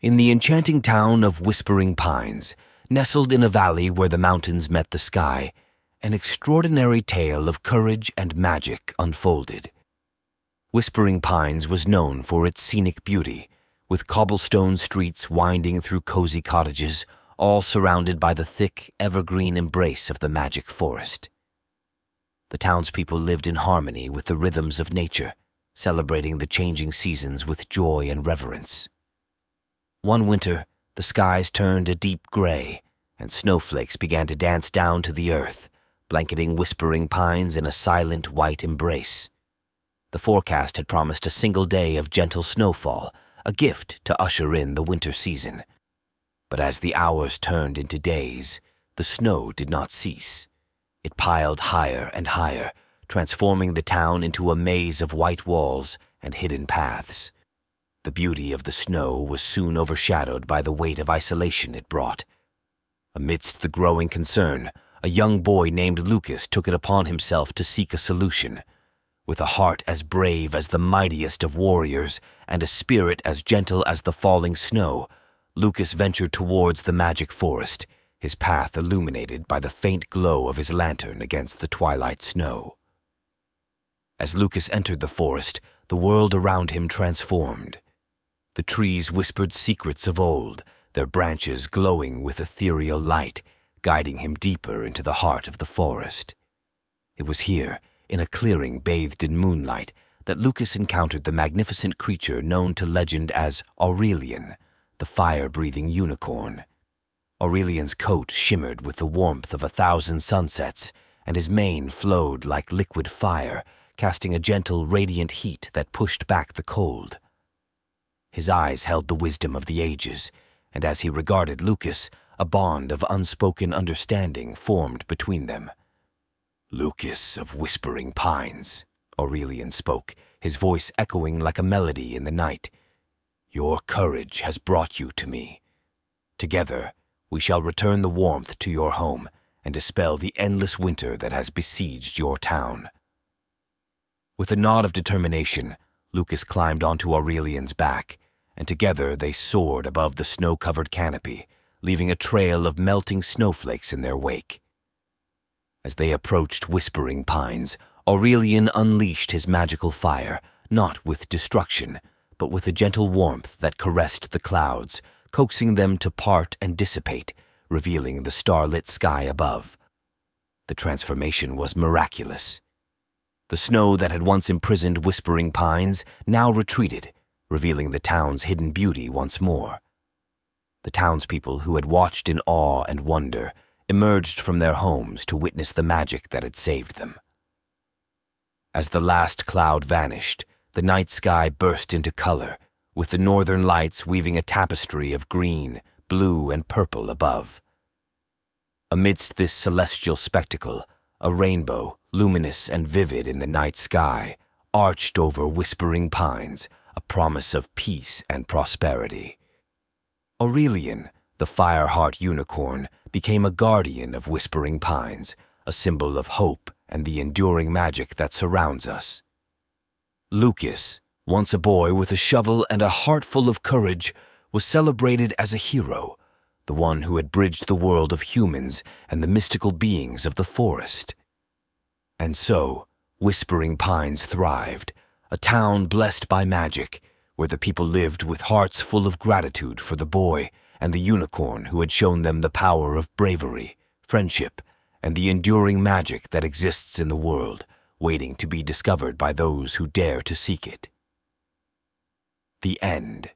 In the enchanting town of Whispering Pines, nestled in a valley where the mountains met the sky, an extraordinary tale of courage and magic unfolded. Whispering Pines was known for its scenic beauty, with cobblestone streets winding through cozy cottages, all surrounded by the thick, evergreen embrace of the magic forest. The townspeople lived in harmony with the rhythms of nature, celebrating the changing seasons with joy and reverence. One winter, the skies turned a deep gray, and snowflakes began to dance down to the earth, blanketing whispering pines in a silent white embrace. The forecast had promised a single day of gentle snowfall, a gift to usher in the winter season. But as the hours turned into days, the snow did not cease. It piled higher and higher, transforming the town into a maze of white walls and hidden paths. The beauty of the snow was soon overshadowed by the weight of isolation it brought. Amidst the growing concern, a young boy named Lucas took it upon himself to seek a solution. With a heart as brave as the mightiest of warriors and a spirit as gentle as the falling snow, Lucas ventured towards the magic forest, his path illuminated by the faint glow of his lantern against the twilight snow. As Lucas entered the forest, the world around him transformed. The trees whispered secrets of old, their branches glowing with ethereal light, guiding him deeper into the heart of the forest. It was here, in a clearing bathed in moonlight, that Lucas encountered the magnificent creature known to legend as Aurelian, the fire-breathing unicorn. Aurelian's coat shimmered with the warmth of a thousand sunsets, and his mane flowed like liquid fire, casting a gentle, radiant heat that pushed back the cold. His eyes held the wisdom of the ages, and as he regarded Lucas, a bond of unspoken understanding formed between them. Lucas of Whispering Pines, Aurelian spoke, his voice echoing like a melody in the night. Your courage has brought you to me. Together, we shall return the warmth to your home and dispel the endless winter that has besieged your town. With a nod of determination, Lucas climbed onto Aurelian's back, and together they soared above the snow-covered canopy, leaving a trail of melting snowflakes in their wake. As they approached Whispering Pines, Aurelian unleashed his magical fire, not with destruction, but with a gentle warmth that caressed the clouds, coaxing them to part and dissipate, revealing the starlit sky above. The transformation was miraculous. The snow that had once imprisoned Whispering Pines now retreated, revealing the town's hidden beauty once more. The townspeople who had watched in awe and wonder emerged from their homes to witness the magic that had saved them. As the last cloud vanished, the night sky burst into color, with the northern lights weaving a tapestry of green, blue, and purple above. Amidst this celestial spectacle, a rainbow, luminous and vivid in the night sky, arched over whispering pines, a promise of peace and prosperity. Aurelian, the Fireheart unicorn, became a guardian of whispering pines, a symbol of hope and the enduring magic that surrounds us. Lucas, once a boy with a shovel and a heart full of courage, was celebrated as a hero, the one who had bridged the world of humans and the mystical beings of the forest. And so, Whispering Pines thrived, a town blessed by magic, where the people lived with hearts full of gratitude for the boy and the unicorn who had shown them the power of bravery, friendship, and the enduring magic that exists in the world, waiting to be discovered by those who dare to seek it. The End